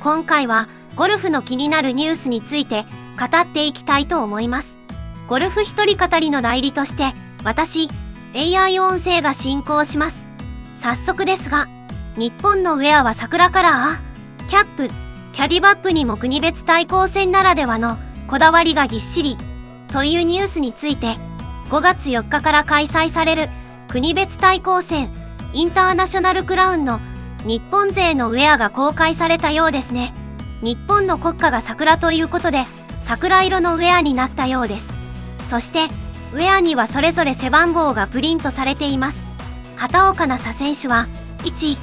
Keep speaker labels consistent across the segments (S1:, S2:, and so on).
S1: 今回はゴルフの気になるニュースについて語っていきたいと思います。ゴルフ一人語りの代理として私 AI 音声が進行します。早速ですが日本のウェアは桜カラー？キャップキャディバッグにも国別対抗戦ならではのこだわりがぎっしり。というニュースについて5月4日から開催される国別対抗戦インターナショナルクラウンの日本勢のウェアが公開されたようですね。日本の国歌が桜ということで桜色のウェアになったようです。そしてウェアにはそれぞれ背番号がプリントされています。畑岡奈紗選手は1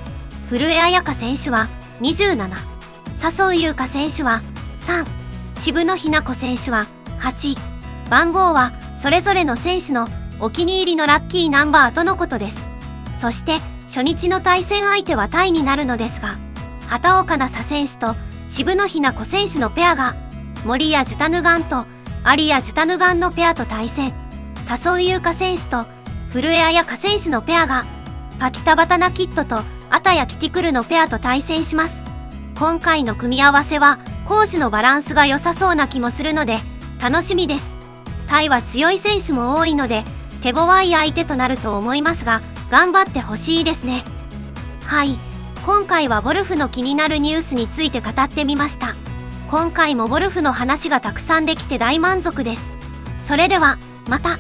S1: 古江彩佳選手は27笹生優花選手は3渋野日向子選手は8番号はそれぞれの選手のお気に入りのラッキーナンバーとのことです。そして初日の対戦相手はタイになるのですが畑岡奈紗選手と渋野日向子選手のペアが森谷ジュタヌガンと有谷ジュタヌガンのペアと対戦。笹生優花選手と古江彩佳選手のペアがパキタバタナキットとアタヤキティクルのペアと対戦します。今回の組み合わせは攻守のバランスが良さそうな気もするので楽しみです。タイは強い選手も多いので手強い相手となると思いますが頑張ってほしいですね。はい。今回はゴルフの気になるニュースについて語ってみました。今回もゴルフの話がたくさんできて大満足です。それではまた。